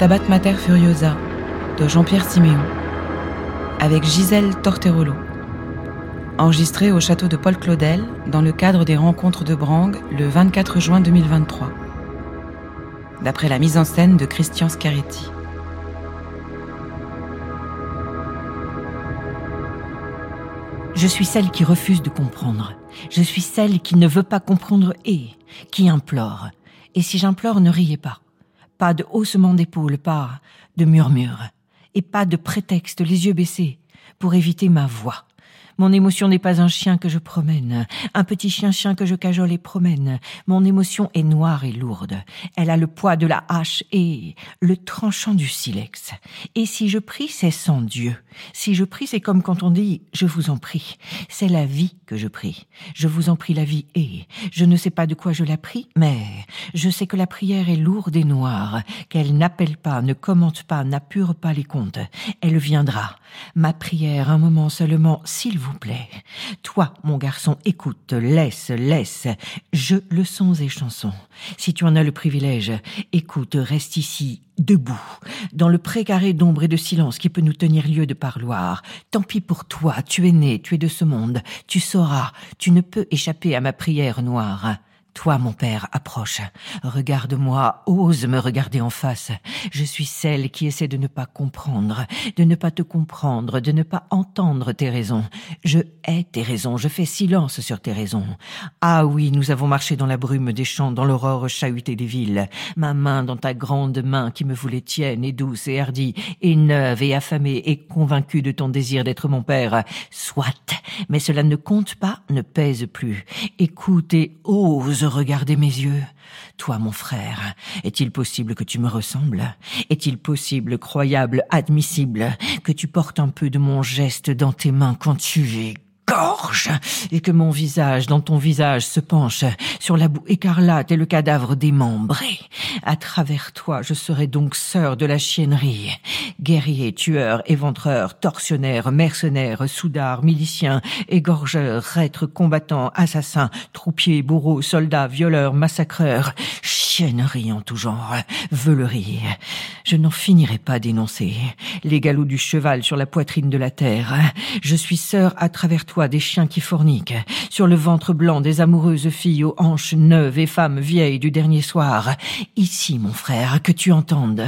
Stabat Mater Furiosa de Jean-Pierre Siméon avec Gisèle Torterolo. Enregistré au château de Paul Claudel dans le cadre des rencontres de Brang le 24 juin 2023. D'après la mise en scène de Christian Scaretti. Je suis celle qui refuse de comprendre. Je suis celle qui ne veut pas comprendre et qui implore. Et si j'implore, ne riez pas. Pas de haussement d'épaule, pas de murmure. Et pas de prétexte, les yeux baissés, pour éviter ma voix. Mon émotion n'est pas un chien que je promène, un petit chien-chien que je cajole et promène. Mon émotion est noire et lourde. Elle a le poids de la hache et le tranchant du silex. Et si je prie, c'est sans Dieu. Si je prie, c'est comme quand on dit je vous en prie. C'est la vie que je prie. Je vous en prie la vie et je ne sais pas de quoi je la prie, mais je sais que la prière est lourde et noire, qu'elle n'appelle pas, ne commente pas, n'appure pas les comptes. Elle viendra. Ma prière, un moment seulement, s'il vous Toi, mon garçon, écoute, laisse, laisse. Je, leçons et chansons. Si tu en as le privilège, écoute, reste ici, debout, dans le précaré d'ombre et de silence qui peut nous tenir lieu de parloir. Tant pis pour toi, tu es né, tu es de ce monde, tu sauras, tu ne peux échapper à ma prière noire. Toi, mon père, approche. Regarde-moi, ose me regarder en face. Je suis celle qui essaie de ne pas comprendre, de ne pas te comprendre, de ne pas entendre tes raisons. Je hais tes raisons, je fais silence sur tes raisons. Ah oui, nous avons marché dans la brume des champs, dans l'aurore chahutée des villes. Ma main dans ta grande main qui me voulait tienne et douce et hardie, et neuve et affamée et convaincue de ton désir d'être mon père. Soit, mais cela ne compte pas, ne pèse plus. Écoute et ose regarder mes yeux. Toi, mon frère, est-il possible que tu me ressembles? Est-il possible, croyable, admissible, que tu portes un peu de mon geste dans tes mains quand tu es gorge et que mon visage dans ton visage se penche sur la boue écarlate et le cadavre démembré. À travers toi, je serai donc sœur de la chiennerie. Guerrier, tueur, éventreur, tortionnaire, mercenaire, soudard, milicien, égorgeur, reître, combattant, assassin, troupier, bourreau, soldat, violeur, massacreur, chiennerie en tout genre, veulerie. Je n'en finirai pas d'énoncer. Les galops du cheval sur la poitrine de la terre. Je suis sœur à travers toi des chiens qui forniquent, sur le ventre blanc des amoureuses filles aux hanches neuves et femmes vieilles du dernier soir. Ici, mon frère, que tu entendes.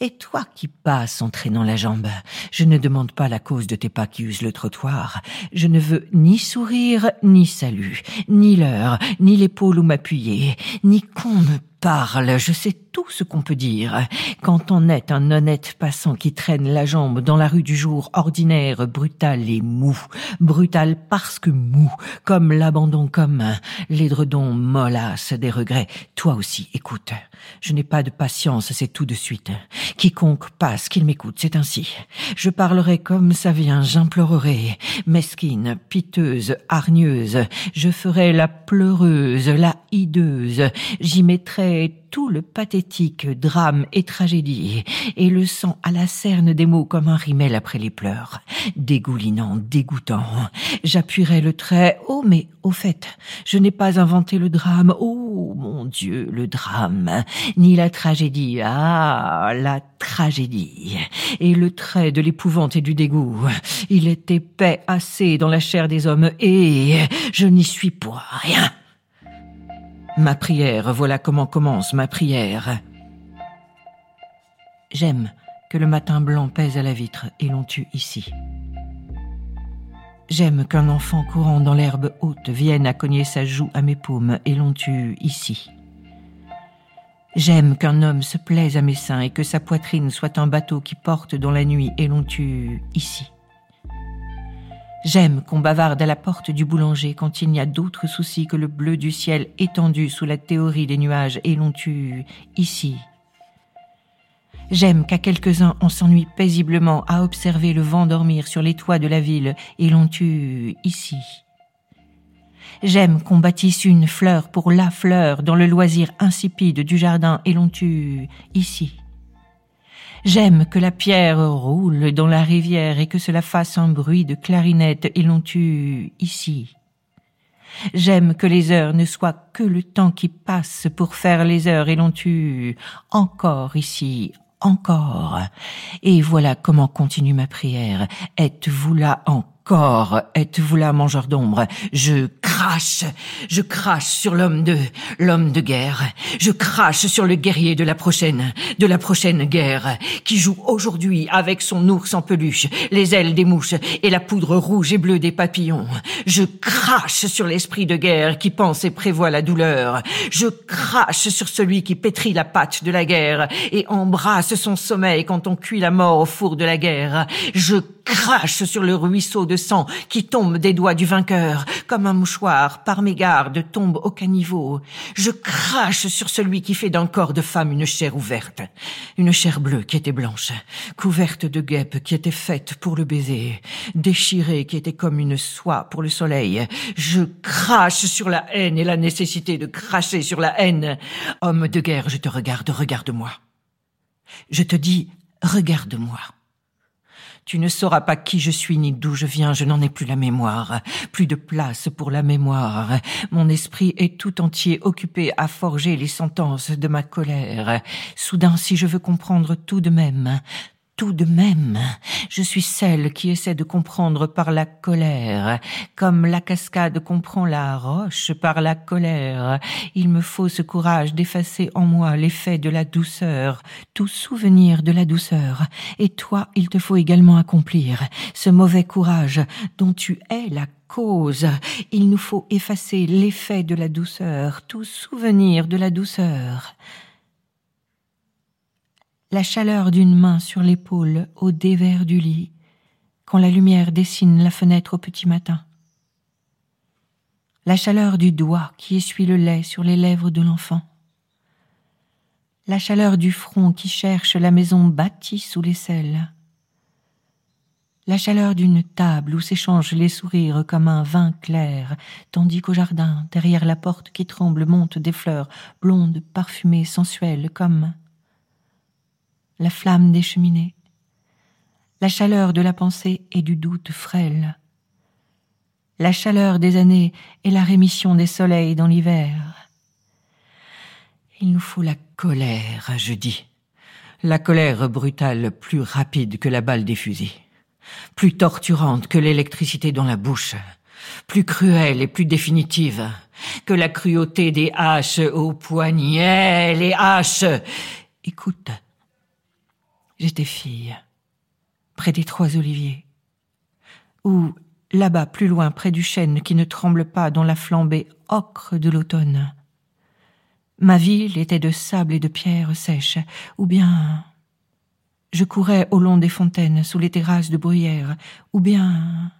Et toi qui passes en traînant la jambe, je ne demande pas la cause de tes pas qui usent le trottoir. Je ne veux ni sourire, ni salut, ni l'heure, ni l'épaule où m'appuyer, ni qu'on me parle, je sais tout ce qu'on peut dire. Quand on est un honnête passant qui traîne la jambe dans la rue du jour ordinaire, brutal et mou. Brutal parce que mou, comme l'abandon commun, l'édredon mollasse des regrets. Toi aussi, écoute. Je n'ai pas de patience, c'est tout de suite. Quiconque passe, qu'il m'écoute, c'est ainsi. Je parlerai comme ça vient, j'implorerai. Mesquine, piteuse, hargneuse, je ferai la pleureuse, la hideuse. J'y mettrai tout le pathétique drame et tragédie, et le sang à la cerne des mots comme un rimel après les pleurs. Dégoulinant, dégoûtant. J'appuierai le trait. Oh, mais au fait, je n'ai pas inventé le drame. Oh, mon Dieu, le drame. Ni la tragédie. Ah, la tragédie. Et le trait de l'épouvante et du dégoût. Il est épais assez dans la chair des hommes, et je n'y suis pour rien. Ma prière, voilà comment commence ma prière. J'aime que le matin blanc pèse à la vitre et l'on tue ici. J'aime qu'un enfant courant dans l'herbe haute vienne à cogner sa joue à mes paumes et l'on tue ici. J'aime qu'un homme se plaise à mes seins et que sa poitrine soit un bateau qui porte dans la nuit et l'on tue ici. J'aime qu'on bavarde à la porte du boulanger quand il n'y a d'autres soucis que le bleu du ciel étendu sous la théorie des nuages et l'on tue ici. J'aime qu'à quelques-uns on s'ennuie paisiblement à observer le vent dormir sur les toits de la ville et l'on tue ici. J'aime qu'on bâtisse une fleur pour la fleur dans le loisir insipide du jardin et l'on tue ici. J'aime que la pierre roule dans la rivière et que cela fasse un bruit de clarinette et l'on tue ici. J'aime que les heures ne soient que le temps qui passe pour faire les heures et l'on tue encore ici, encore. Et voilà comment continue ma prière. Êtes-vous là encore? Corps, êtes-vous là, mangeur d'ombre? Je crache, je crache sur l'homme de, l'homme de guerre. Je crache sur le guerrier de la prochaine, de la prochaine guerre, qui joue aujourd'hui avec son ours en peluche, les ailes des mouches et la poudre rouge et bleue des papillons. Je crache sur l'esprit de guerre qui pense et prévoit la douleur. Je crache sur celui qui pétrit la pâte de la guerre et embrasse son sommeil quand on cuit la mort au four de la guerre. Je crache sur le ruisseau de sang qui tombe des doigts du vainqueur, comme un mouchoir par mégarde tombe au caniveau. Je crache sur celui qui fait d'un corps de femme une chair ouverte, une chair bleue qui était blanche, couverte de guêpes qui était faite pour le baiser, déchirée qui était comme une soie pour le soleil. Je crache sur la haine et la nécessité de cracher sur la haine. Homme de guerre, je te regarde, regarde-moi. Je te dis, regarde-moi. Tu ne sauras pas qui je suis ni d'où je viens, je n'en ai plus la mémoire, plus de place pour la mémoire. Mon esprit est tout entier occupé à forger les sentences de ma colère. Soudain, si je veux comprendre tout de même, tout de même, je suis celle qui essaie de comprendre par la colère, comme la cascade comprend la roche par la colère. Il me faut ce courage d'effacer en moi l'effet de la douceur, tout souvenir de la douceur. Et toi, il te faut également accomplir ce mauvais courage dont tu es la cause. Il nous faut effacer l'effet de la douceur, tout souvenir de la douceur la chaleur d'une main sur l'épaule au dévers du lit, quand la lumière dessine la fenêtre au petit matin. La chaleur du doigt qui essuie le lait sur les lèvres de l'enfant. La chaleur du front qui cherche la maison bâtie sous les selles. La chaleur d'une table où s'échangent les sourires comme un vin clair, tandis qu'au jardin, derrière la porte qui tremble, montent des fleurs blondes, parfumées, sensuelles, comme la flamme des cheminées, la chaleur de la pensée et du doute frêle, la chaleur des années et la rémission des soleils dans l'hiver. Il nous faut la colère, je dis, la colère brutale plus rapide que la balle des fusils, plus torturante que l'électricité dans la bouche, plus cruelle et plus définitive que la cruauté des haches au poignet, les haches. Écoute, j'étais fille, près des trois oliviers, ou là-bas plus loin près du chêne qui ne tremble pas dans la flambée ocre de l'automne. Ma ville était de sable et de pierres sèches, ou bien je courais au long des fontaines sous les terrasses de bruyère, ou bien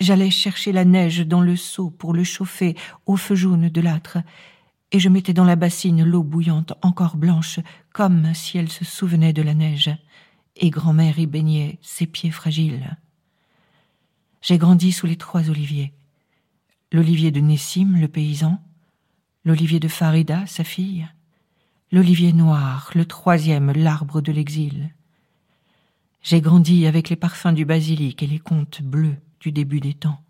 j'allais chercher la neige dans le seau pour le chauffer au feu jaune de l'âtre, et je mettais dans la bassine l'eau bouillante encore blanche, comme si elle se souvenait de la neige, et grand-mère y baignait ses pieds fragiles. J'ai grandi sous les trois oliviers. L'olivier de Nessim, le paysan, l'olivier de Farida, sa fille, l'olivier noir, le troisième, l'arbre de l'exil. J'ai grandi avec les parfums du basilic et les contes bleus du début des temps.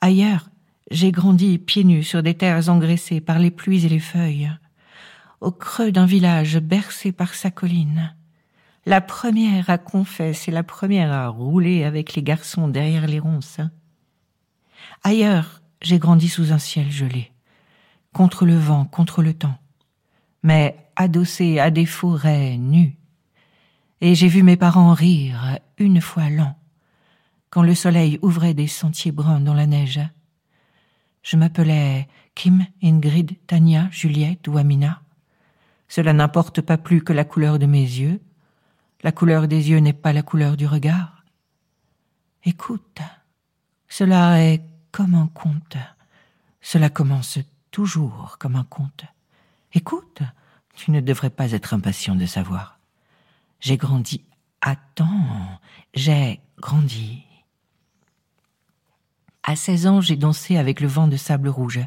Ailleurs, j'ai grandi pieds nus sur des terres engraissées par les pluies et les feuilles, au creux d'un village bercé par sa colline. La première à confesse et la première à rouler avec les garçons derrière les ronces. Ailleurs, j'ai grandi sous un ciel gelé, contre le vent, contre le temps, mais adossé à des forêts nues. Et j'ai vu mes parents rire une fois lent, quand le soleil ouvrait des sentiers bruns dans la neige. Je m'appelais Kim, Ingrid, Tania, Juliette ou Amina. Cela n'importe pas plus que la couleur de mes yeux. La couleur des yeux n'est pas la couleur du regard. Écoute, cela est comme un conte. Cela commence toujours comme un conte. Écoute, tu ne devrais pas être impatient de savoir. J'ai grandi. Attends, j'ai grandi. À seize ans, j'ai dansé avec le vent de sable rouge.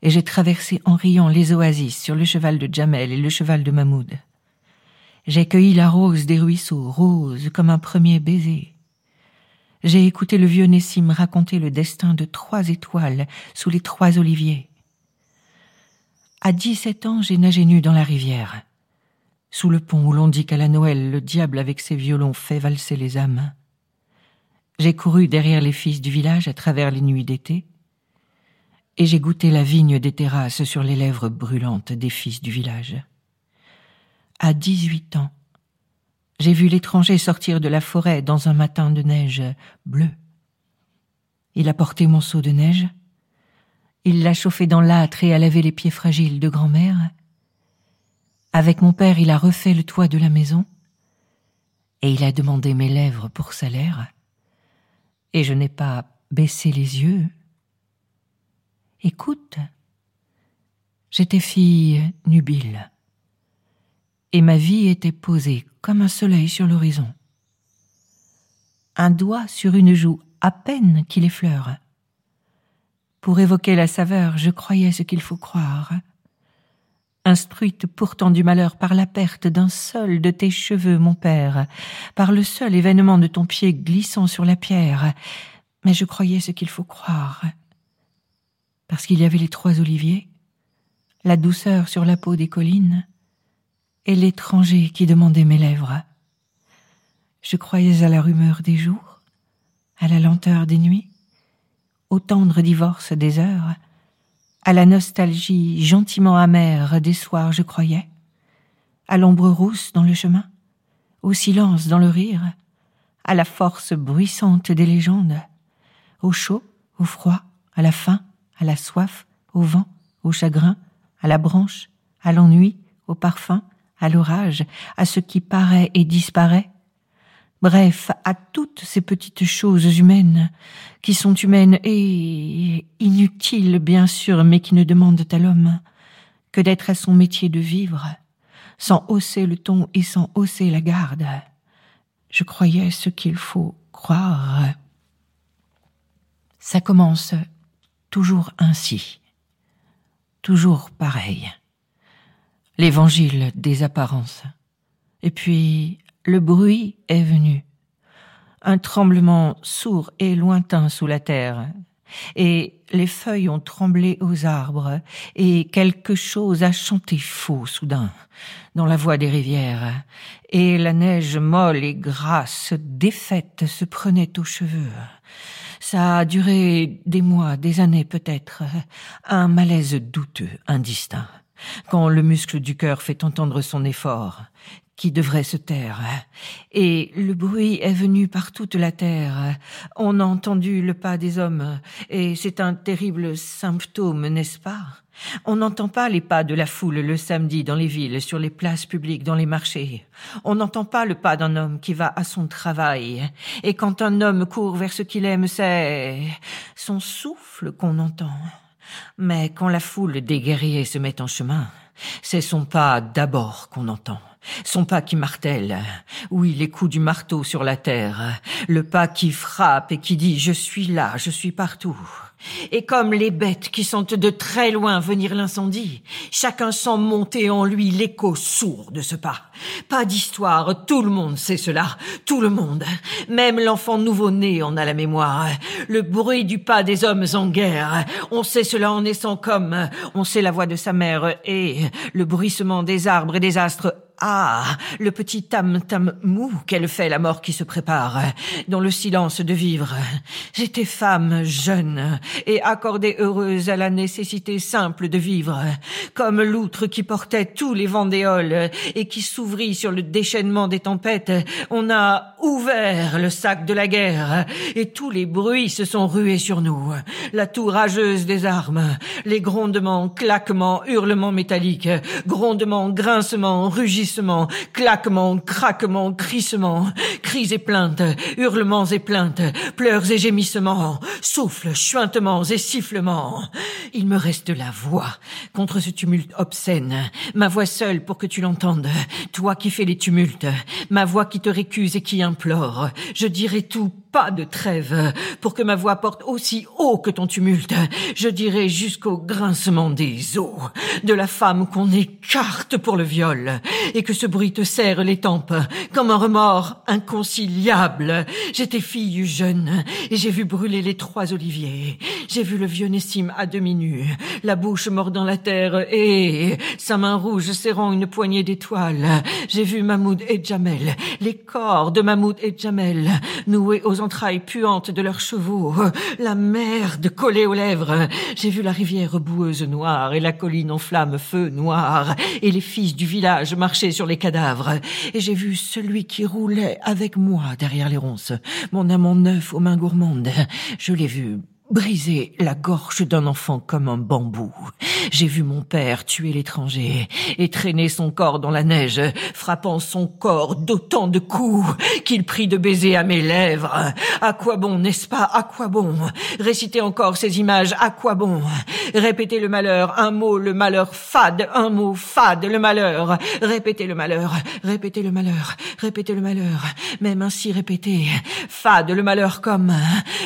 Et j'ai traversé en riant les oasis sur le cheval de Jamel et le cheval de Mahmoud. J'ai cueilli la rose des ruisseaux, rose comme un premier baiser. J'ai écouté le vieux Nessim raconter le destin de trois étoiles sous les trois oliviers. À dix-sept ans, j'ai nagé nu dans la rivière. sous le pont où l'on dit qu'à la Noël le diable avec ses violons fait valser les âmes. J'ai couru derrière les fils du village à travers les nuits d'été, et j'ai goûté la vigne des terrasses sur les lèvres brûlantes des fils du village. À dix-huit ans, j'ai vu l'étranger sortir de la forêt dans un matin de neige bleue. Il a porté mon seau de neige, il l'a chauffé dans l'âtre et a lavé les pieds fragiles de grand-mère. Avec mon père, il a refait le toit de la maison, et il a demandé mes lèvres pour salaire, et je n'ai pas baissé les yeux. Écoute, j'étais fille nubile, et ma vie était posée comme un soleil sur l'horizon. Un doigt sur une joue à peine qu'il effleure. Pour évoquer la saveur, je croyais ce qu'il faut croire. Instruite pourtant du malheur par la perte d'un seul de tes cheveux, mon père, par le seul événement de ton pied glissant sur la pierre, mais je croyais ce qu'il faut croire. Parce qu'il y avait les trois oliviers, la douceur sur la peau des collines, et l'étranger qui demandait mes lèvres. Je croyais à la rumeur des jours, à la lenteur des nuits, au tendre divorce des heures, à la nostalgie gentiment amère des soirs je croyais, à l'ombre rousse dans le chemin, au silence dans le rire, à la force bruissante des légendes, au chaud, au froid, à la faim, à la soif, au vent, au chagrin, à la branche, à l'ennui, au parfum, à l'orage, à ce qui paraît et disparaît, bref, à toutes ces petites choses humaines, qui sont humaines et inutiles, bien sûr, mais qui ne demandent à l'homme que d'être à son métier de vivre, sans hausser le ton et sans hausser la garde. Je croyais ce qu'il faut croire. Ça commence toujours ainsi, toujours pareil. L'évangile des apparences. Et puis le bruit est venu. Un tremblement sourd et lointain sous la terre. Et les feuilles ont tremblé aux arbres, et quelque chose a chanté faux soudain, dans la voix des rivières, et la neige molle et grasse, défaite, se prenait aux cheveux. Ça a duré des mois, des années peut-être, un malaise douteux, indistinct, quand le muscle du cœur fait entendre son effort, qui devrait se taire. Et le bruit est venu par toute la terre. On a entendu le pas des hommes, et c'est un terrible symptôme, n'est-ce pas? On n'entend pas les pas de la foule le samedi dans les villes, sur les places publiques, dans les marchés. On n'entend pas le pas d'un homme qui va à son travail. Et quand un homme court vers ce qu'il aime, c'est son souffle qu'on entend. Mais quand la foule des guerriers se met en chemin, c'est son pas d'abord qu'on entend son pas qui martèle, oui, les coups du marteau sur la terre, le pas qui frappe et qui dit je suis là, je suis partout. Et comme les bêtes qui sentent de très loin venir l'incendie, chacun sent monter en lui l'écho sourd de ce pas. Pas d'histoire, tout le monde sait cela, tout le monde. Même l'enfant nouveau-né en a la mémoire. Le bruit du pas des hommes en guerre, on sait cela en naissant comme, on sait la voix de sa mère et le bruissement des arbres et des astres ah, le petit tam-tam mou qu'elle fait, la mort qui se prépare, dans le silence de vivre. J'étais femme jeune et accordée heureuse à la nécessité simple de vivre, comme l'outre qui portait tous les vendéoles et qui s'ouvrit sur le déchaînement des tempêtes. On a ouvert le sac de la guerre et tous les bruits se sont rués sur nous. La tour rageuse des armes, les grondements, claquements, hurlements métalliques, grondements, grincements, rugissements, claquements, craquements, crissements, cris et plaintes, hurlements et plaintes, pleurs et gémissements, souffles, chuintements et sifflements. Il me reste la voix contre ce tumulte obscène, ma voix seule pour que tu l'entendes, toi qui fais les tumultes, ma voix qui te récuse et qui implore. Je dirai tout, pas de trêve, pour que ma voix porte aussi haut que ton tumulte. Je dirai jusqu'au grincement des os de la femme qu'on écarte pour le viol, et que ce bruit te serre les tempes comme un remords inconciliable. J'étais fille jeune et j'ai vu brûler les trois oliviers. J'ai vu le vieux Nessim à demi nu, la bouche mordant la terre et sa main rouge serrant une poignée d'étoiles. J'ai vu Mahmoud et Jamel, les corps de Mahmoud et Jamel, noués aux entrailles puantes de leurs chevaux, la merde collée aux lèvres. J'ai vu la rivière boueuse noire et la colline en flammes feu noir et les fils du village marcher sur les cadavres. Et j'ai vu celui qui roulait avec moi derrière les ronces, mon amant neuf aux mains gourmandes. Je l'ai vu briser la gorge d'un enfant comme un bambou. J'ai vu mon père tuer l'étranger et traîner son corps dans la neige, frappant son corps d'autant de coups qu'il prit de baisers à mes lèvres. À quoi bon, n'est-ce pas? À quoi bon? Réciter encore ces images, à quoi bon? Répéter le malheur, un mot, le malheur fade, un mot fade, le malheur. Répéter le malheur, répéter le malheur, répéter le malheur, même ainsi répéter. Fade, le malheur comme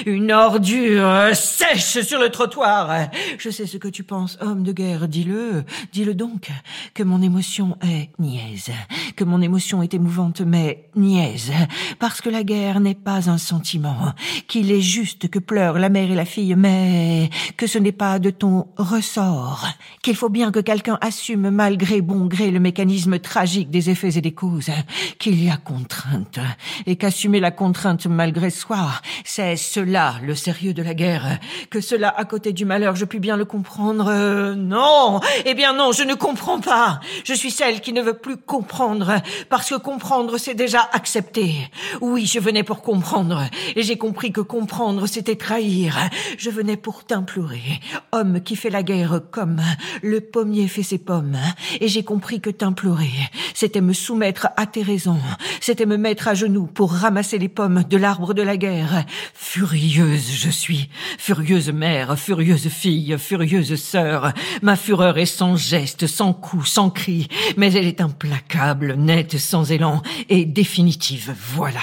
une ordure sèche sur le trottoir. Je sais ce que tu penses, homme de guerre, dis-le, dis-le donc, que mon émotion est niaise, que mon émotion est émouvante mais niaise, parce que la guerre n'est pas un sentiment, qu'il est juste que pleurent la mère et la fille, mais que ce n'est pas de ton ressort, qu'il faut bien que quelqu'un assume malgré bon gré le mécanisme tragique des effets et des causes, qu'il y a contrainte, et qu'assumer la contrainte malgré soi, c'est cela le sérieux de la guerre que cela à côté du malheur, je puis bien le comprendre. Euh, non, eh bien non, je ne comprends pas. Je suis celle qui ne veut plus comprendre, parce que comprendre, c'est déjà accepter. Oui, je venais pour comprendre, et j'ai compris que comprendre, c'était trahir. Je venais pour t'implorer, homme qui fait la guerre comme le pommier fait ses pommes, et j'ai compris que t'implorer, c'était me soumettre à tes raisons, c'était me mettre à genoux pour ramasser les pommes de l'arbre de la guerre. Furieuse je suis, Furieuse mère, furieuse fille, furieuse sœur, ma fureur est sans geste, sans coup, sans cri, mais elle est implacable, nette, sans élan, et définitive, voilà.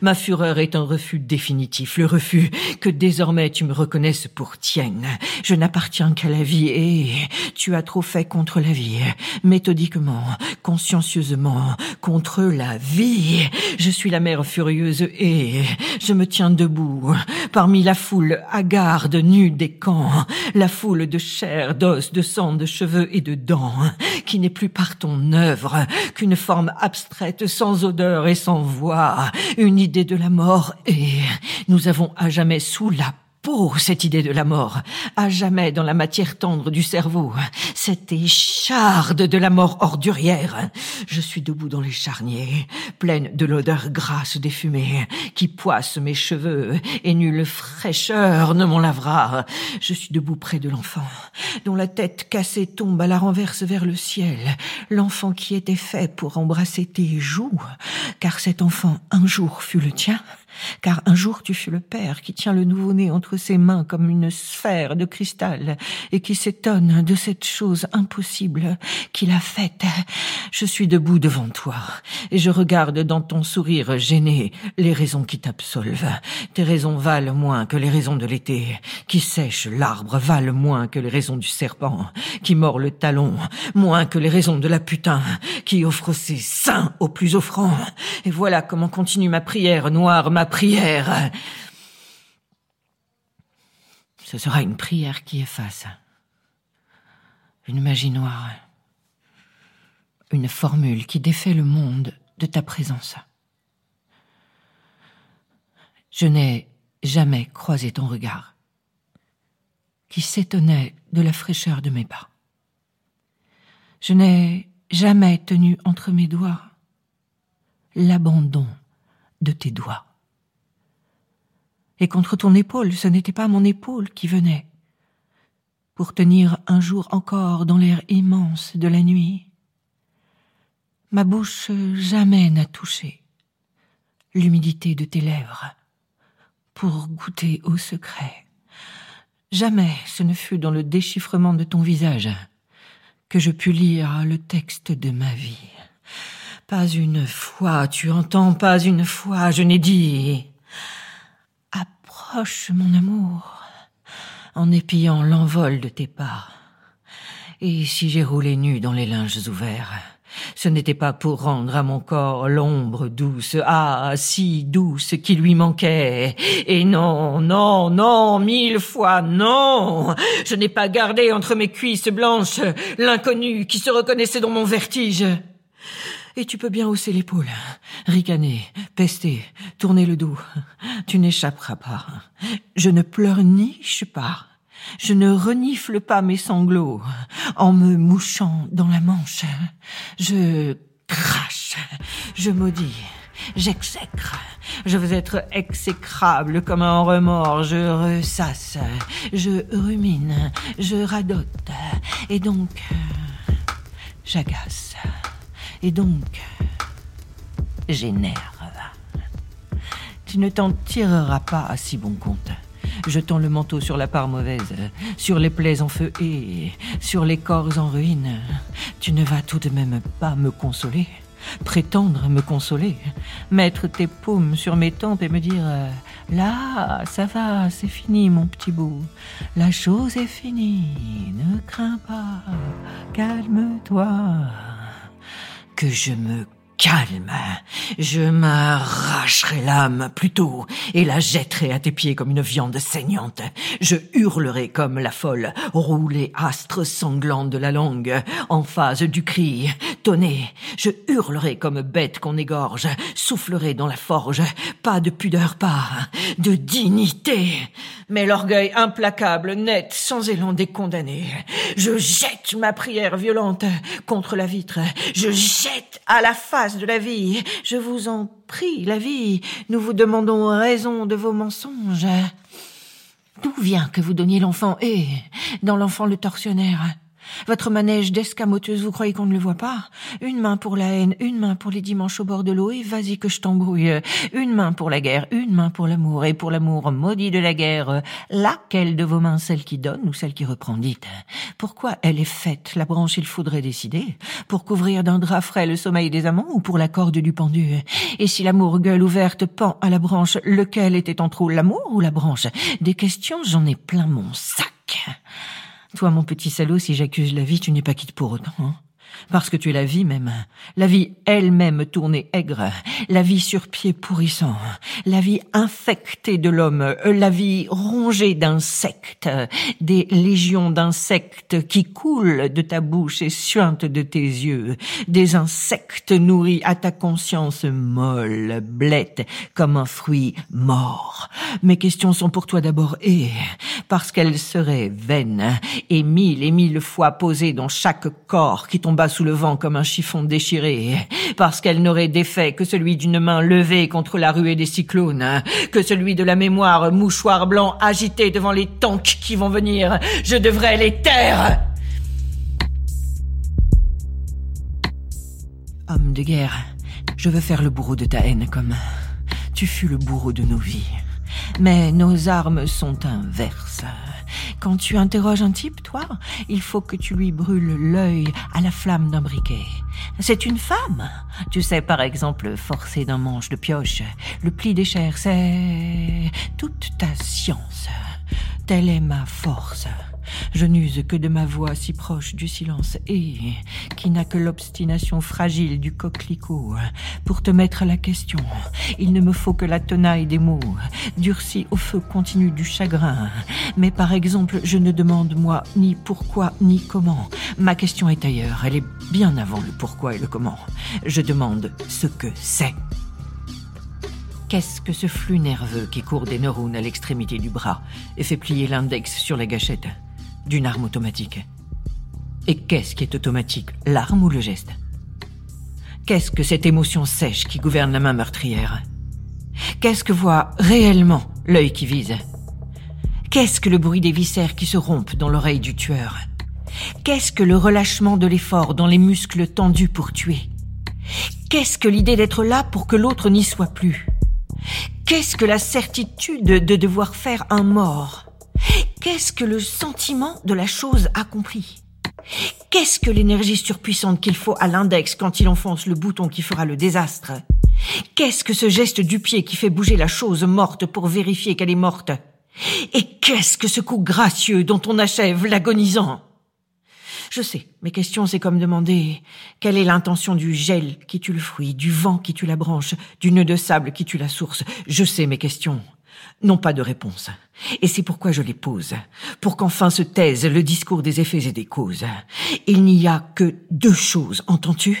Ma fureur est un refus définitif, le refus que désormais tu me reconnaisses pour tienne. Je n'appartiens qu'à la vie et tu as trop fait contre la vie, méthodiquement, consciencieusement, contre la vie. Je suis la mère furieuse et je me tiens debout parmi la foule garde nue des camps, la foule de chair, d'os, de sang, de cheveux et de dents, qui n'est plus par ton œuvre qu'une forme abstraite, sans odeur et sans voix, une idée de la mort, et nous avons à jamais sous la pour cette idée de la mort, à jamais dans la matière tendre du cerveau, cette écharde de la mort ordurière. Je suis debout dans les charniers, pleine de l'odeur grasse des fumées, qui poisse mes cheveux, et nulle fraîcheur ne m'en lavera. Je suis debout près de l'enfant, dont la tête cassée tombe à la renverse vers le ciel, l'enfant qui était fait pour embrasser tes joues, car cet enfant un jour fut le tien, car un jour tu fus le père qui tient le nouveau-né entre ses mains comme une sphère de cristal et qui s'étonne de cette chose impossible qu'il a faite. Je suis debout devant toi et je regarde dans ton sourire gêné les raisons qui t'absolvent. Tes raisons valent moins que les raisons de l'été, qui sèche l'arbre valent moins que les raisons du serpent, qui mord le talon, moins que les raisons de la putain, qui offre ses seins aux plus offrants. Et voilà comment continue ma prière noire, ma prière. Ce sera une prière qui efface. Une magie noire. Une formule qui défait le monde de ta présence. Je n'ai jamais croisé ton regard, qui s'étonnait de la fraîcheur de mes pas. Je n'ai jamais tenu entre mes doigts l'abandon de tes doigts et contre ton épaule, ce n'était pas mon épaule qui venait, pour tenir un jour encore dans l'air immense de la nuit. Ma bouche jamais n'a touché l'humidité de tes lèvres, pour goûter au secret. Jamais ce ne fut dans le déchiffrement de ton visage que je pus lire le texte de ma vie. Pas une fois, tu entends, pas une fois, je n'ai dit Mon amour, en épillant l'envol de tes pas. Et si j'ai roulé nu dans les linges ouverts, Ce n'était pas pour rendre à mon corps l'ombre douce, ah, si douce qui lui manquait. Et non, non, non, mille fois non. Je n'ai pas gardé entre mes cuisses blanches l'inconnu qui se reconnaissait dans mon vertige. Et tu peux bien hausser l'épaule, ricaner, pester, tourner le dos. Tu n'échapperas pas. Je ne pleure ni je pas. Je ne renifle pas mes sanglots en me mouchant dans la manche. Je crache, je maudis, j'exècre. Je veux être exécrable comme un remords. Je ressasse, je rumine, je radote. Et donc, j'agace. Et donc, j'énerve. Tu ne t'en tireras pas à si bon compte jetant le manteau sur la part mauvaise, sur les plaies en feu et sur les corps en ruine. Tu ne vas tout de même pas me consoler, prétendre me consoler, mettre tes paumes sur mes tempes et me dire Là, ça va, c'est fini, mon petit bout. La chose est finie, ne crains pas, calme-toi. Que je me Calme. Je m'arracherai l'âme plutôt et la jetterai à tes pieds comme une viande saignante. Je hurlerai comme la folle, rouler astre sanglant de la langue, en phase du cri. Tonner, je hurlerai comme bête qu'on égorge, soufflerai dans la forge, pas de pudeur, pas de dignité. Mais l'orgueil implacable, net, sans élan des condamnés. Je jette ma prière violente contre la vitre. Je jette à la face de la vie. Je vous en prie, la vie. Nous vous demandons raison de vos mensonges. D'où vient que vous donniez l'enfant? Et dans l'enfant le tortionnaire votre manège d'escamoteuse, vous croyez qu'on ne le voit pas? Une main pour la haine, une main pour les dimanches au bord de l'eau, et vas-y que je t'embrouille. Une main pour la guerre, une main pour l'amour, et pour l'amour maudit de la guerre, laquelle de vos mains, celle qui donne ou celle qui reprend? Dites, pourquoi elle est faite, la branche il faudrait décider? Pour couvrir d'un drap frais le sommeil des amants ou pour la corde du pendu? Et si l'amour gueule ouverte pend à la branche, lequel était en trop, l'amour ou la branche? Des questions, j'en ai plein mon sac. Toi, mon petit salaud, si j'accuse la vie, tu n'es pas quitte pour autant. Hein parce que tu es la vie même, la vie elle-même tournée aigre, la vie sur pied pourrissant, la vie infectée de l'homme, la vie rongée d'insectes, des légions d'insectes qui coulent de ta bouche et suintent de tes yeux, des insectes nourris à ta conscience molle, blette, comme un fruit mort. Mes questions sont pour toi d'abord. Et, parce qu'elles seraient vaines, et mille et mille fois posées dans chaque corps qui sous le vent comme un chiffon déchiré, parce qu'elle n'aurait d'effet que celui d'une main levée contre la ruée des cyclones, que celui de la mémoire mouchoir blanc agité devant les tanks qui vont venir. Je devrais les taire. Homme de guerre, je veux faire le bourreau de ta haine comme tu fus le bourreau de nos vies. Mais nos armes sont inverses. Quand tu interroges un type, toi, il faut que tu lui brûles l'œil à la flamme d'un briquet. C'est une femme. Tu sais, par exemple, forcer d'un manche de pioche. Le pli des chairs, c'est toute ta science. Telle est ma force. Je n'use que de ma voix si proche du silence et qui n'a que l'obstination fragile du coquelicot. Pour te mettre la question, il ne me faut que la tenaille des mots, durcis au feu continu du chagrin. Mais par exemple, je ne demande moi ni pourquoi ni comment. Ma question est ailleurs, elle est bien avant le pourquoi et le comment. Je demande ce que c'est. Qu'est-ce que ce flux nerveux qui court des neurones à l'extrémité du bras et fait plier l'index sur la gâchette? D'une arme automatique. Et qu'est-ce qui est automatique, l'arme ou le geste? Qu'est-ce que cette émotion sèche qui gouverne la main meurtrière? Qu'est-ce que voit réellement l'œil qui vise? Qu'est-ce que le bruit des viscères qui se rompent dans l'oreille du tueur? Qu'est-ce que le relâchement de l'effort dans les muscles tendus pour tuer? Qu'est-ce que l'idée d'être là pour que l'autre n'y soit plus? Qu'est-ce que la certitude de devoir faire un mort? Qu'est-ce que le sentiment de la chose accomplie Qu'est-ce que l'énergie surpuissante qu'il faut à l'index quand il enfonce le bouton qui fera le désastre? Qu'est-ce que ce geste du pied qui fait bouger la chose morte pour vérifier qu'elle est morte? Et qu'est-ce que ce coup gracieux dont on achève l'agonisant? Je sais, mes questions, c'est comme demander quelle est l'intention du gel qui tue le fruit, du vent qui tue la branche, du nœud de sable qui tue la source? Je sais, mes questions n'ont pas de réponse. Et c'est pourquoi je les pose, pour qu'enfin se taise le discours des effets et des causes. Il n'y a que deux choses, entends-tu?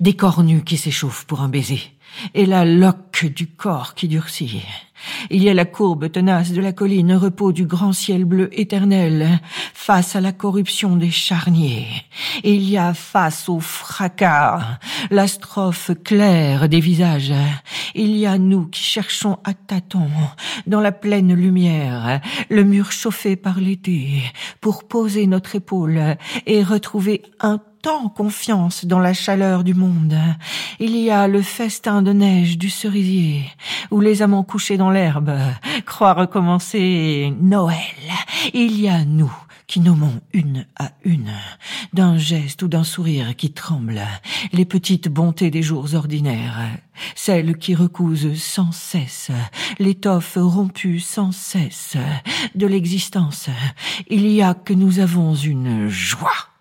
Des corps nus qui s'échauffent pour un baiser, et la loque du corps qui durcit. Il y a la courbe tenace de la colline, repos du grand ciel bleu éternel, face à la corruption des charniers. Il y a face au fracas, la strophe claire des visages. Il y a nous qui cherchons à tâtons, dans la pleine lumière, le mur chauffé par l'été, pour poser notre épaule et retrouver un tant confiance dans la chaleur du monde. Il y a le festin de neige du cerisier, où les amants couchés dans l'herbe croient recommencer Noël. Il y a nous qui nommons une à une, d'un geste ou d'un sourire qui tremble, les petites bontés des jours ordinaires, celles qui recousent sans cesse, l'étoffe rompue sans cesse de l'existence. Il y a que nous avons une joie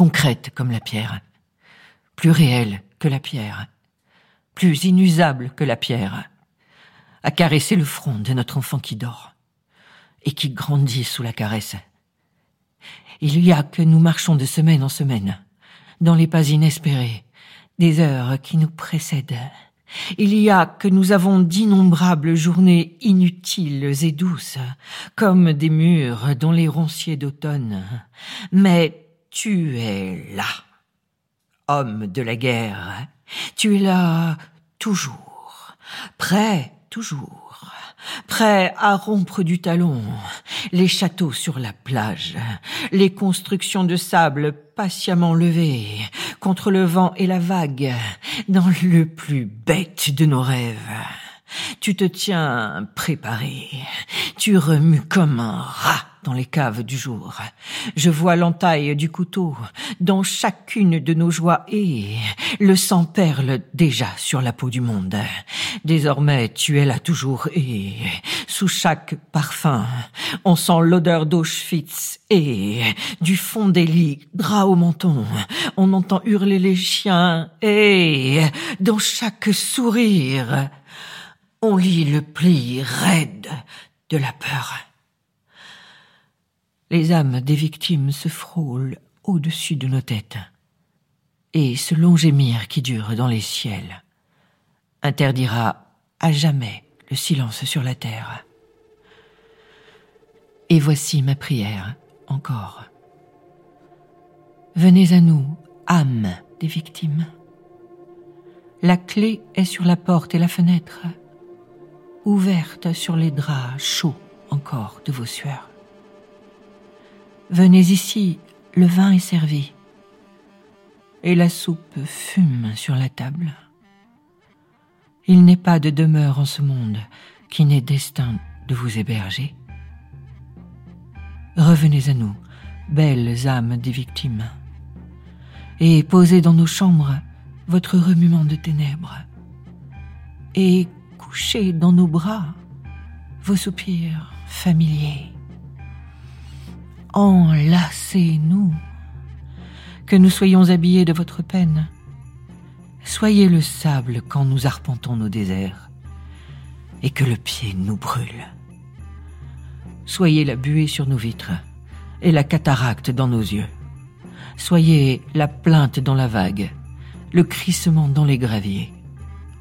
concrète comme la pierre, plus réelle que la pierre, plus inusable que la pierre, à caresser le front de notre enfant qui dort et qui grandit sous la caresse. Il y a que nous marchons de semaine en semaine, dans les pas inespérés, des heures qui nous précèdent. Il y a que nous avons d'innombrables journées inutiles et douces, comme des murs dont les ronciers d'automne. Mais tu es là, homme de la guerre. Tu es là toujours, prêt toujours, prêt à rompre du talon, les châteaux sur la plage, les constructions de sable patiemment levées contre le vent et la vague, dans le plus bête de nos rêves. Tu te tiens préparé, tu remues comme un rat dans les caves du jour. Je vois l'entaille du couteau dans chacune de nos joies et le sang perle déjà sur la peau du monde. Désormais, tu es là toujours et sous chaque parfum, on sent l'odeur d'Auschwitz et du fond des lits, drap au menton, on entend hurler les chiens et dans chaque sourire, on lit le pli raide de la peur. Les âmes des victimes se frôlent au-dessus de nos têtes. Et ce long gémir qui dure dans les ciels interdira à jamais le silence sur la terre. Et voici ma prière encore. Venez à nous, âmes des victimes. La clé est sur la porte et la fenêtre, ouverte sur les draps chauds encore de vos sueurs. Venez ici, le vin est servi. Et la soupe fume sur la table. Il n'est pas de demeure en ce monde qui n'ait destin de vous héberger. Revenez à nous, belles âmes des victimes, et posez dans nos chambres votre remuement de ténèbres, et couchez dans nos bras vos soupirs familiers enlacez-nous, que nous soyons habillés de votre peine. Soyez le sable quand nous arpentons nos déserts, et que le pied nous brûle. Soyez la buée sur nos vitres, et la cataracte dans nos yeux. Soyez la plainte dans la vague, le crissement dans les graviers,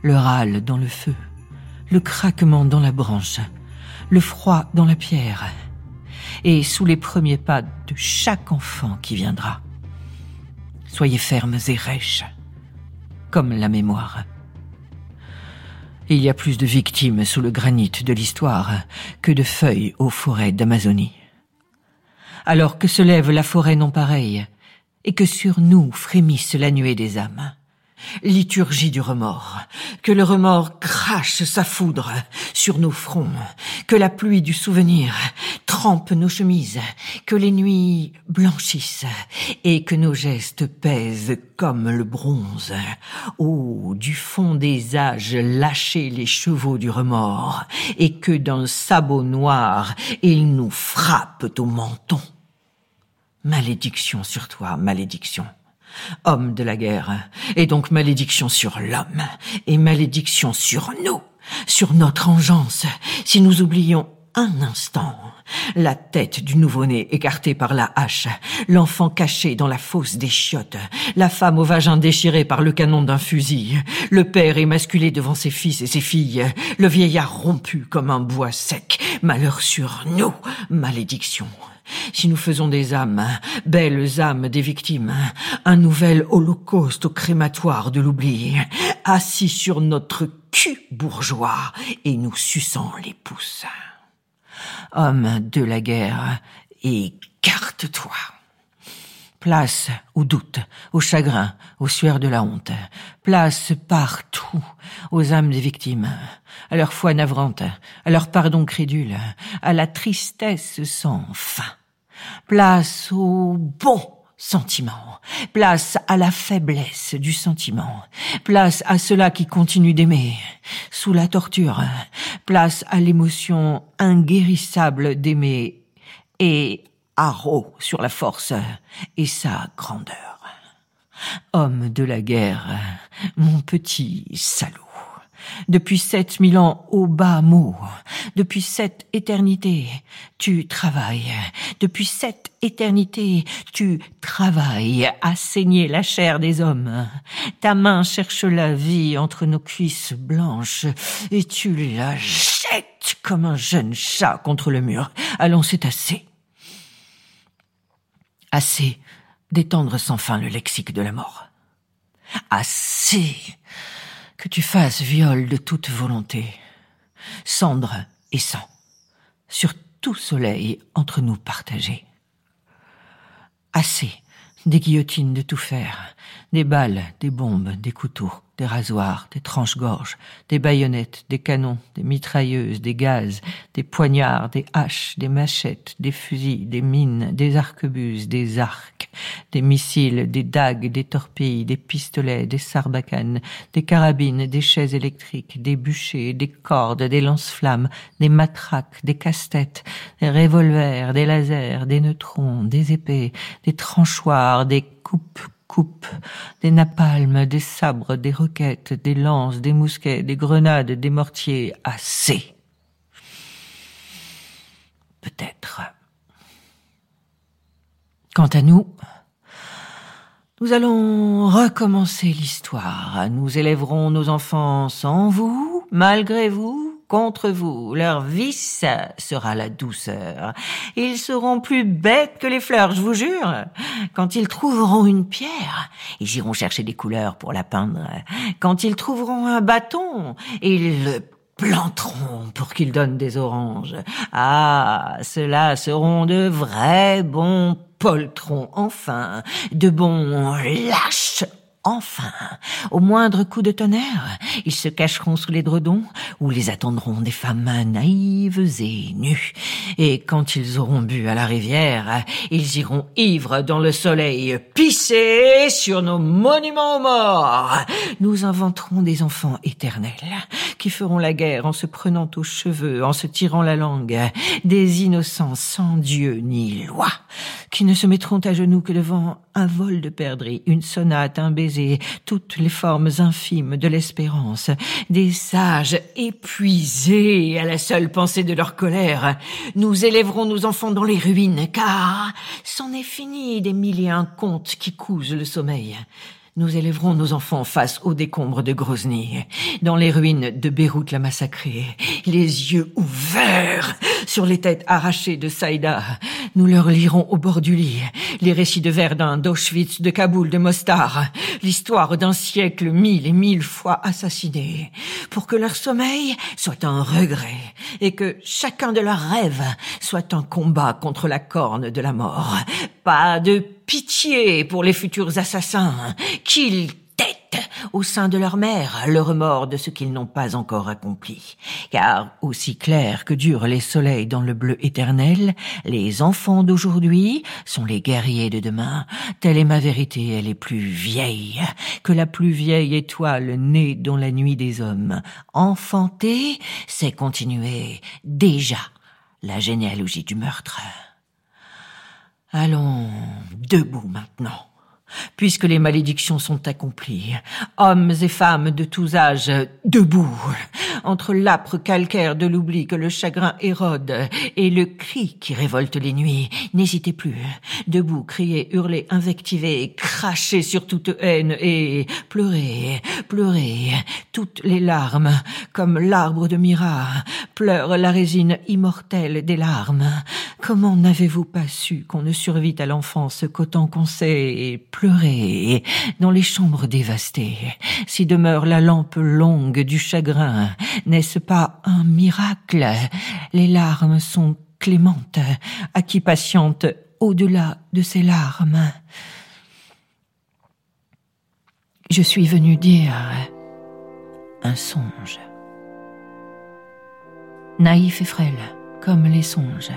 le râle dans le feu, le craquement dans la branche, le froid dans la pierre, et sous les premiers pas de chaque enfant qui viendra. Soyez fermes et rêches, comme la mémoire. Il y a plus de victimes sous le granit de l'histoire que de feuilles aux forêts d'Amazonie. Alors que se lève la forêt non pareille, et que sur nous frémisse la nuée des âmes liturgie du remords, que le remords crache sa foudre sur nos fronts, que la pluie du souvenir trempe nos chemises, que les nuits blanchissent et que nos gestes pèsent comme le bronze. Oh, du fond des âges lâchez les chevaux du remords et que d'un sabot noir ils nous frappent au menton. Malédiction sur toi, malédiction. Homme de la guerre, et donc malédiction sur l'homme, et malédiction sur nous, sur notre engeance, si nous oublions un instant la tête du nouveau-né écartée par la hache, l'enfant caché dans la fosse des chiottes, la femme au vagin déchiré par le canon d'un fusil, le père émasculé devant ses fils et ses filles, le vieillard rompu comme un bois sec, malheur sur nous, malédiction. Si nous faisons des âmes, belles âmes des victimes, un nouvel holocauste au crématoire de l'oubli, assis sur notre cul bourgeois et nous suçant les pouces. Homme de la guerre, écarte-toi. Place au doute, au chagrin, aux sueurs de la honte. Place partout aux âmes des victimes, à leur foi navrante, à leur pardon crédule, à la tristesse sans fin. Place au bon sentiment. Place à la faiblesse du sentiment. Place à cela qui continue d'aimer sous la torture. Place à l'émotion inguérissable d'aimer et haro sur la force et sa grandeur. Homme de la guerre, mon petit salaud. Depuis sept mille ans au bas mot, depuis cette éternité, tu travailles. Depuis cette éternité, tu travailles à saigner la chair des hommes. Ta main cherche la vie entre nos cuisses blanches et tu la jettes comme un jeune chat contre le mur. Allons, c'est assez. Assez d'étendre sans fin le lexique de la mort. Assez que tu fasses viol de toute volonté, cendre et sang, sur tout soleil entre nous partagés. Assez des guillotines de tout faire, des balles, des bombes, des couteaux, des rasoirs, des tranches-gorges, des baïonnettes, des canons, des mitrailleuses, des gaz, des poignards, des haches, des machettes, des fusils, des mines, des arquebuses, des arcs, des missiles, des dagues, des torpilles, des pistolets, des sarbacanes, des carabines, des chaises électriques, des bûchers, des cordes, des lance-flammes, des matraques, des casse-têtes, des revolvers, des lasers, des neutrons, des épées, des tranchoirs, des coupes coupes, des napalms, des sabres, des roquettes, des lances, des mousquets, des grenades, des mortiers, assez. Peut-être. Quant à nous, nous allons recommencer l'histoire. Nous élèverons nos enfants sans vous, malgré vous, contre vous. Leur vice sera la douceur. Ils seront plus bêtes que les fleurs, je vous jure. Quand ils trouveront une pierre, ils iront chercher des couleurs pour la peindre. Quand ils trouveront un bâton, ils le planteront pour qu'il donne des oranges. Ah, ceux-là seront de vrais bons poltrons, enfin, de bons lâches Enfin, au moindre coup de tonnerre, ils se cacheront sous les dredons ou les attendront des femmes naïves et nues. Et quand ils auront bu à la rivière, ils iront ivres dans le soleil pisser sur nos monuments aux morts. Nous inventerons des enfants éternels qui feront la guerre en se prenant aux cheveux, en se tirant la langue, des innocents sans Dieu ni loi, qui ne se mettront à genoux que devant un vol de perdrix, une sonate, un baiser, toutes les formes infimes de l'espérance, des sages épuisés à la seule pensée de leur colère. Nous élèverons nos enfants dans les ruines, car c'en est fini des mille et un contes qui cousent le sommeil. Nous élèverons nos enfants face aux décombres de Grozny, dans les ruines de Beyrouth la massacrée, les yeux ouverts sur les têtes arrachées de Saïda. Nous leur lirons au bord du lit les récits de Verdun, d'Auschwitz, de Kaboul, de Mostar, l'histoire d'un siècle mille et mille fois assassiné, pour que leur sommeil soit un regret et que chacun de leurs rêves soit un combat contre la corne de la mort. Pas de pitié pour les futurs assassins, qu'ils au sein de leur mère le remords de ce qu'ils n'ont pas encore accompli. Car aussi clair que durent les soleils dans le bleu éternel, les enfants d'aujourd'hui sont les guerriers de demain. Telle est ma vérité, elle est plus vieille que la plus vieille étoile née dans la nuit des hommes. Enfanter, c'est continuer déjà la généalogie du meurtre. Allons, debout maintenant puisque les malédictions sont accomplies. Hommes et femmes de tous âges, debout, entre l'âpre calcaire de l'oubli que le chagrin érode et le cri qui révolte les nuits, n'hésitez plus. Debout, criez, hurlez, invectivez, crachez sur toute haine et pleurez, pleurez, toutes les larmes, comme l'arbre de Mira, pleure la résine immortelle des larmes. Comment n'avez-vous pas su qu'on ne survit à l'enfance qu'autant qu'on sait pleurer dans les chambres dévastées, si demeure la lampe longue du chagrin, n'est-ce pas un miracle? Les larmes sont clémentes, à qui patiente au-delà de ces larmes? Je suis venu dire un songe. Naïf et frêle, comme les songes.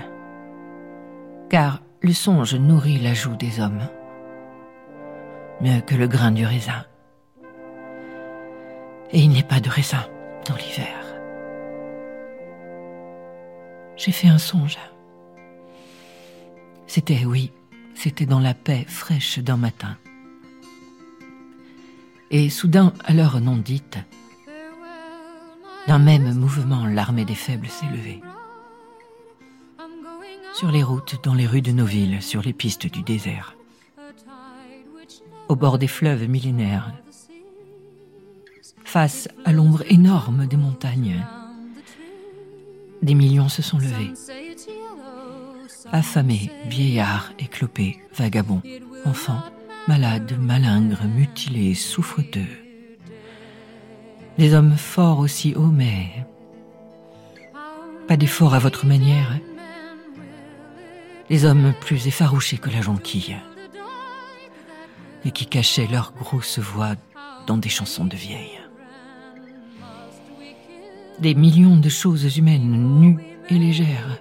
Car le songe nourrit la joue des hommes mieux que le grain du raisin. Et il n'est pas de raisin dans l'hiver. J'ai fait un songe. C'était, oui, c'était dans la paix fraîche d'un matin. Et soudain, à l'heure non dite, d'un même mouvement, l'armée des faibles s'est levée. Sur les routes, dans les rues de nos villes, sur les pistes du désert au bord des fleuves millénaires, face à l'ombre énorme des montagnes. Des millions se sont levés. Affamés, vieillards, éclopés, vagabonds, enfants, malades, malingres, mutilés, souffreteux. Des hommes forts aussi hauts, mais pas d'efforts à votre manière. Les hommes plus effarouchés que la jonquille et qui cachaient leurs grosses voix dans des chansons de vieilles. Des millions de choses humaines nues et légères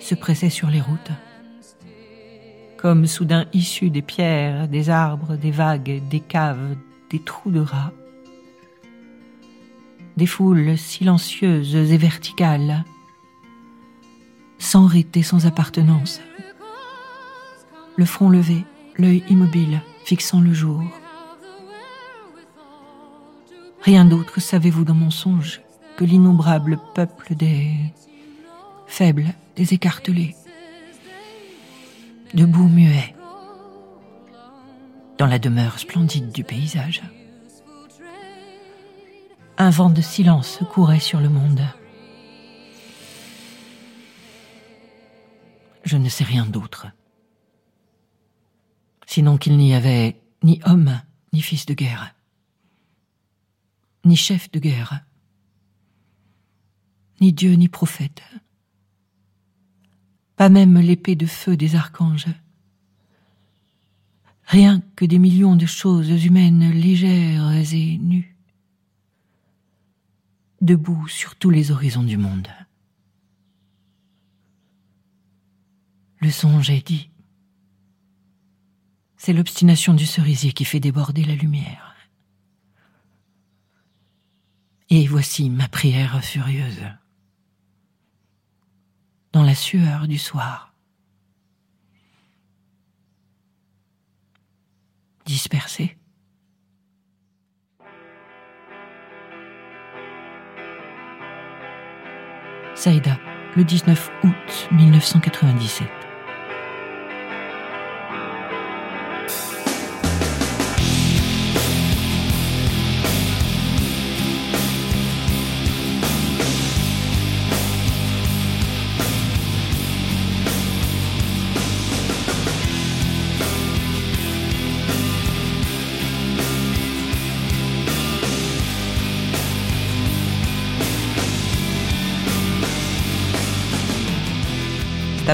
se pressaient sur les routes, comme soudain issues des pierres, des arbres, des vagues, des caves, des trous de rats. Des foules silencieuses et verticales, sans rite et sans appartenance. Le front levé, l'œil immobile, fixant le jour. Rien d'autre savez-vous dans mon songe que l'innombrable peuple des faibles, des écartelés, debout muets, dans la demeure splendide du paysage. Un vent de silence courait sur le monde. Je ne sais rien d'autre sinon qu'il n'y avait ni homme, ni fils de guerre, ni chef de guerre, ni Dieu, ni prophète, pas même l'épée de feu des archanges, rien que des millions de choses humaines légères et nues, debout sur tous les horizons du monde. Le songe est dit. C'est l'obstination du cerisier qui fait déborder la lumière. Et voici ma prière furieuse. Dans la sueur du soir. Dispersée. Saïda, le 19 août 1997.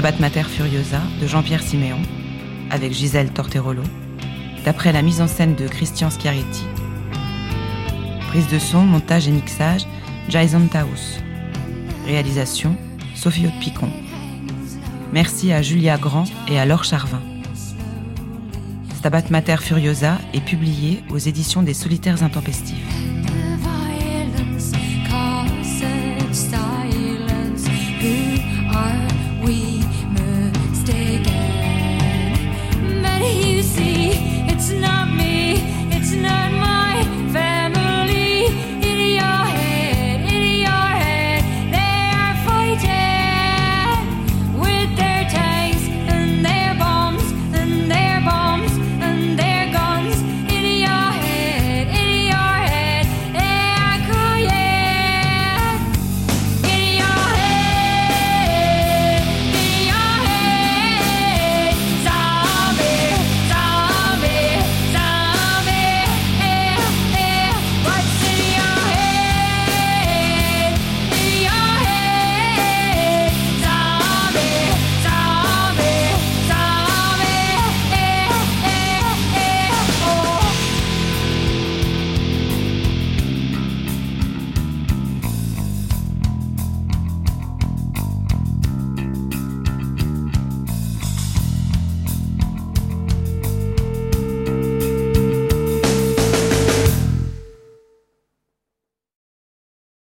Stabat Mater Furiosa de Jean-Pierre Siméon, avec Gisèle Torterolo, d'après la mise en scène de Christian Schiaretti. Prise de son, montage et mixage, Jason Taus. Réalisation, Sophie Haute-Picon. Merci à Julia Grand et à Laure Charvin. Stabat Mater Furiosa est publié aux éditions des Solitaires Intempestifs.